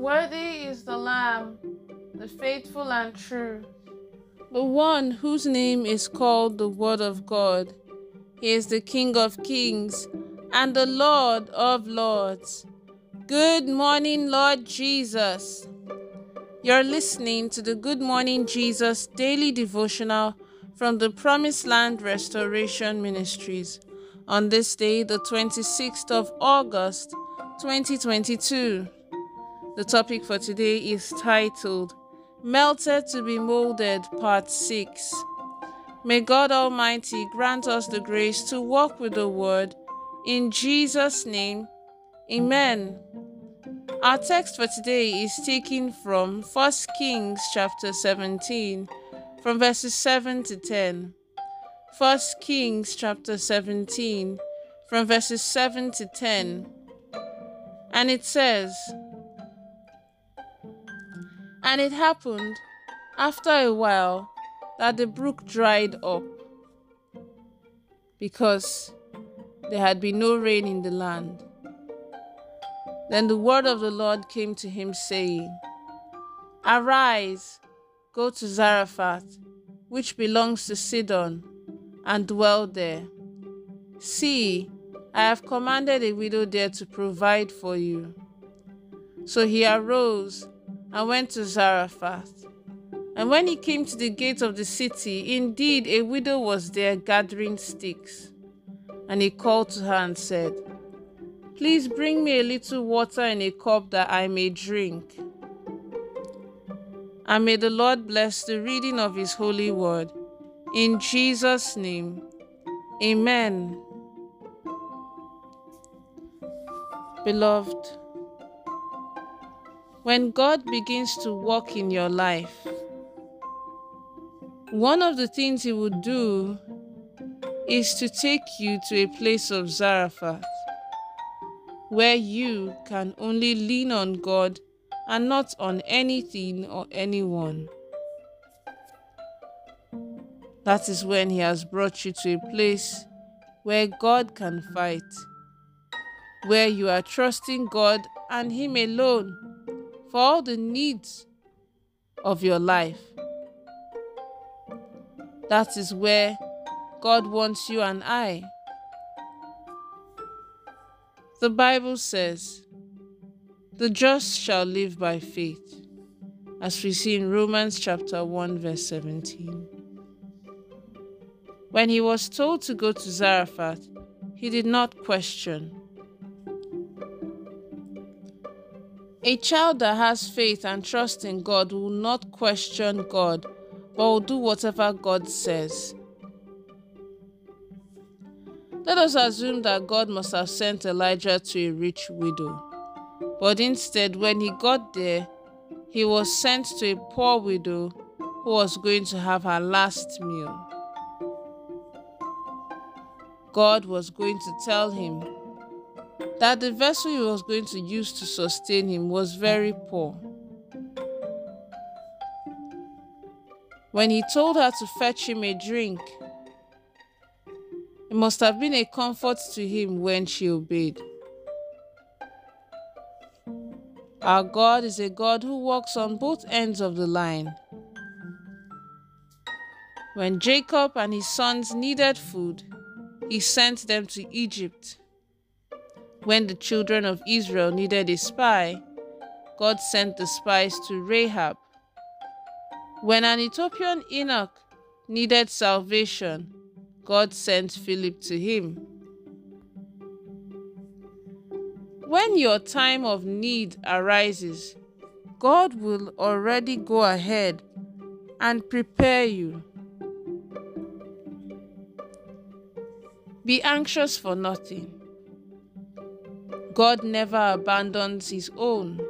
Worthy is the Lamb, the faithful and true, the one whose name is called the Word of God. He is the King of kings and the Lord of lords. Good morning, Lord Jesus. You're listening to the Good Morning Jesus daily devotional from the Promised Land Restoration Ministries on this day, the 26th of August, 2022. The topic for today is titled Melted to be Molded, Part 6. May God Almighty grant us the grace to walk with the Word. In Jesus' name, Amen. Our text for today is taken from 1 Kings chapter 17, from verses 7 to 10. 1 Kings chapter 17, from verses 7 to 10. And it says, And it happened after a while that the brook dried up, because there had been no rain in the land. Then the word of the Lord came to him, saying, Arise, go to Zarephath, which belongs to Sidon, and dwell there. See, I have commanded a widow there to provide for you. So he arose and went to Zarephath. And when he came to the gate of the city, indeed a widow was there gathering sticks. And he called to her and said, Please bring me a little water in a cup that I may drink. And may the Lord bless the reading of his holy word. In Jesus' name, amen. Beloved, when God begins to work in your life, one of the things He will do is to take you to a place of Zarephath where you can only lean on God and not on anything or anyone. That is when He has brought you to a place where God can fight, where you are trusting God and Him alone for all the needs of your life. That is where God wants you and I the Bible says, The just shall live by faith, as we see in Romans chapter 1, verse 17. When he was told to go to Zarephath, he did not question. A child that has faith and trust in God will not question God, but will do whatever God says. Let us assume that God must have sent Elijah to a rich widow. But instead, when he got there, he was sent to a poor widow who was going to have her last meal. God was going to tell him that the vessel he was going to use to sustain him was very poor. When he told her to fetch him a drink, it must have been a comfort to him when she obeyed. Our God is a God who walks on both ends of the line. When Jacob and his sons needed food, he sent them to Egypt. When the children of Israel needed a spy, God sent the spies to Rahab. When an Ethiopian eunuch needed salvation, God sent Philip to him. When your time of need arises, God will already go ahead and prepare you. Be anxious for nothing. God never abandons his own.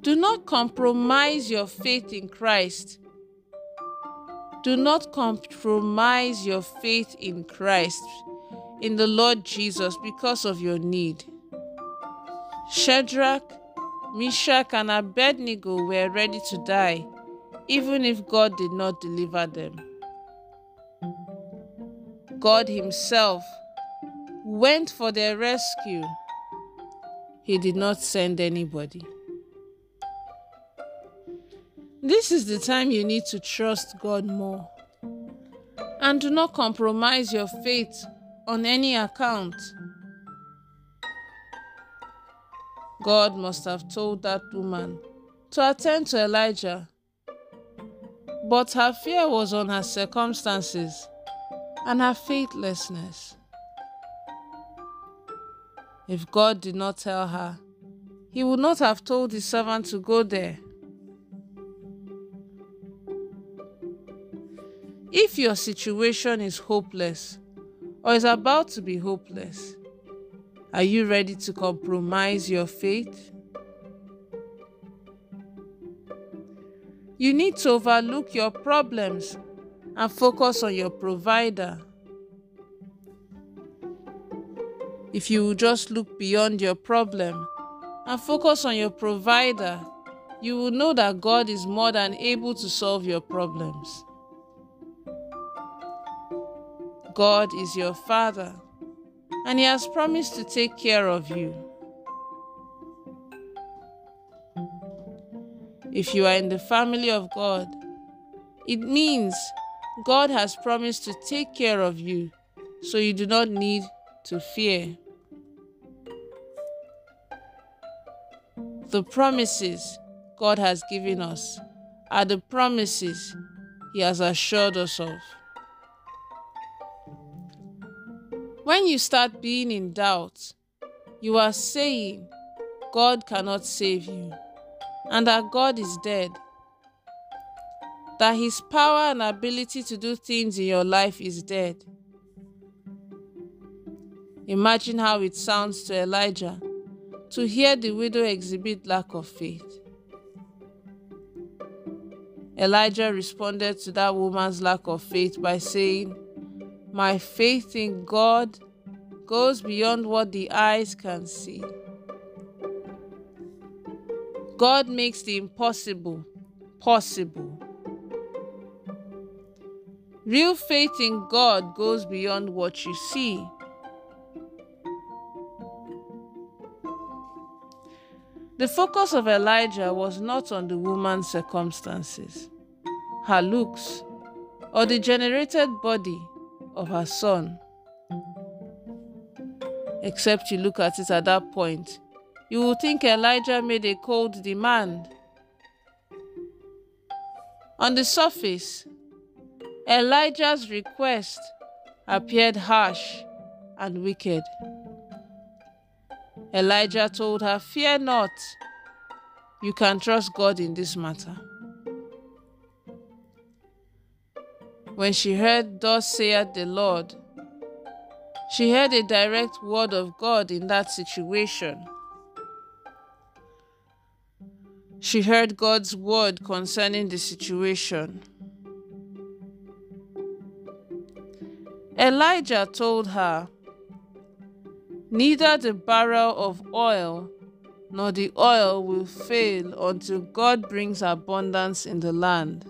Do not compromise your faith in Christ do not compromise your faith in Christ, in the Lord Jesus, because of your need. Shadrach, Meshach, and Abednego were ready to die, even if God did not deliver them. God Himself went for their rescue. he did not send anybody. This is the time you need to trust God more. And do not compromise your faith on any account. God must have told that woman to attend to Elijah. But her fear was on her circumstances and her faithlessness. If God did not tell her, he would not have told his servant to go there. If your situation is hopeless or is about to be hopeless, are you ready to compromise your faith? You need to overlook your problems and focus on your provider. If you just look beyond your problem and focus on your provider, you will know that God is more than able to solve your problems. God is your Father, and He has promised to take care of you. If you are in the family of God, it means God has promised to take care of you, so you do not need to fear. The promises God has given us are the promises He has assured us of. When you start being in doubt, you are saying God cannot save you and that God is dead. That His power and ability to do things in your life is dead. Imagine how it sounds to Elijah to hear the widow exhibit lack of faith. Elijah responded to that woman's lack of faith by saying, My faith in God goes beyond what the eyes can see. God makes the impossible possible. Real faith in God goes beyond what you see. The focus of Elijah was not on the woman's circumstances, her looks, or the generated body of her son. Except you look at it at that point you will think Elijah made a cold demand. On the surface, Elijah's request appeared harsh and wicked. Elijah told her, Fear not, you can trust God in this matter. When she heard, Thus saith the Lord, she heard a direct word of God in that situation. She heard God's word concerning the situation. Elijah told her, Neither the barrel of oil nor the oil will fail until God brings abundance in the land.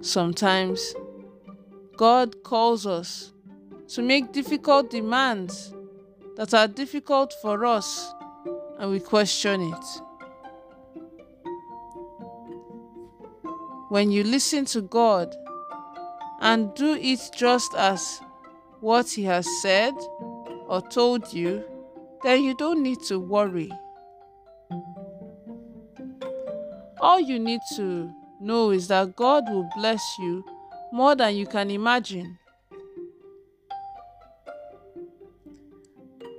Sometimes God calls us to make difficult demands that are difficult for us and we question it. When you listen to God and do it just as what He has said or told you, then you don't need to worry. All you need to know is that God will bless you more than you can imagine.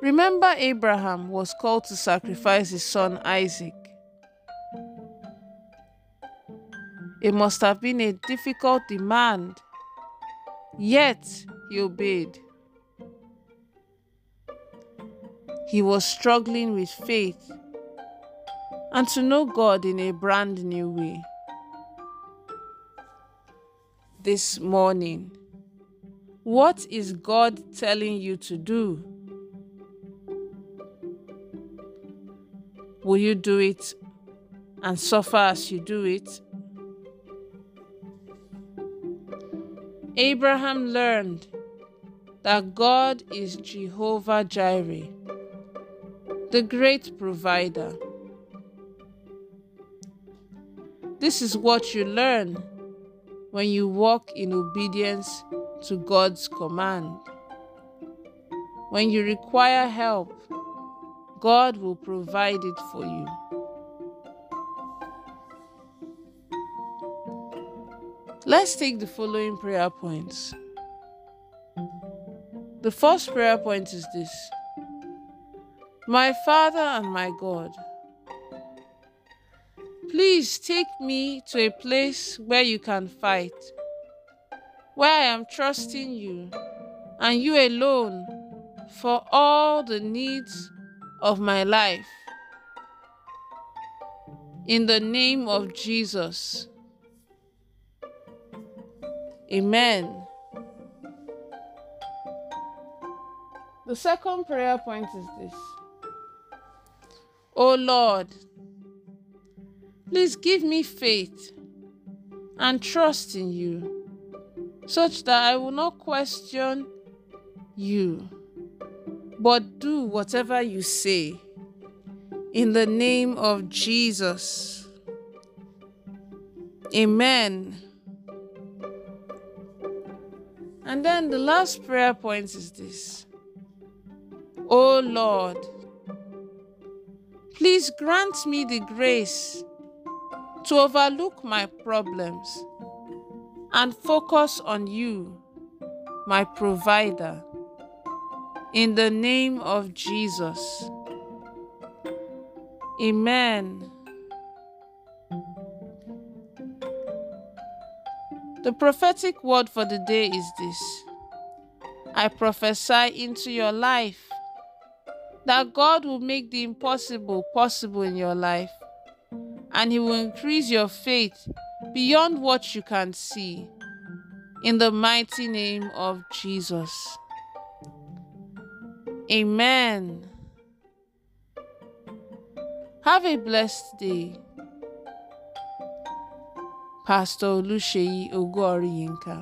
Remember, Abraham was called to sacrifice his son Isaac. It must have been a difficult demand, yet he obeyed. He was struggling with faith and to know God in a brand new way. This morning, what is God telling you to do? Will you do it and suffer as you do it? Abraham learned that God is Jehovah Jireh, the great provider. This is what you learn when you walk in obedience to God's command. When you require help, God will provide it for you. Let's take the following prayer points. The first prayer point is this My Father and my God, please take me to a place where you can fight, where I am trusting you and you alone for all the needs of my life. In the name of Jesus. Amen. The second prayer point is this Oh Lord, please give me faith and trust in you, such that I will not question you, but do whatever you say. In the name of Jesus. Amen. And then the last prayer point is this oh Lord, please grant me the grace to overlook my problems and focus on you, my provider. In the name of Jesus. Amen. The prophetic word for the day is this I prophesy into your life that God will make the impossible possible in your life and He will increase your faith beyond what you can see. In the mighty name of Jesus. Amen. Have a blessed day. Pastor Oluseyi Ogoriyinka.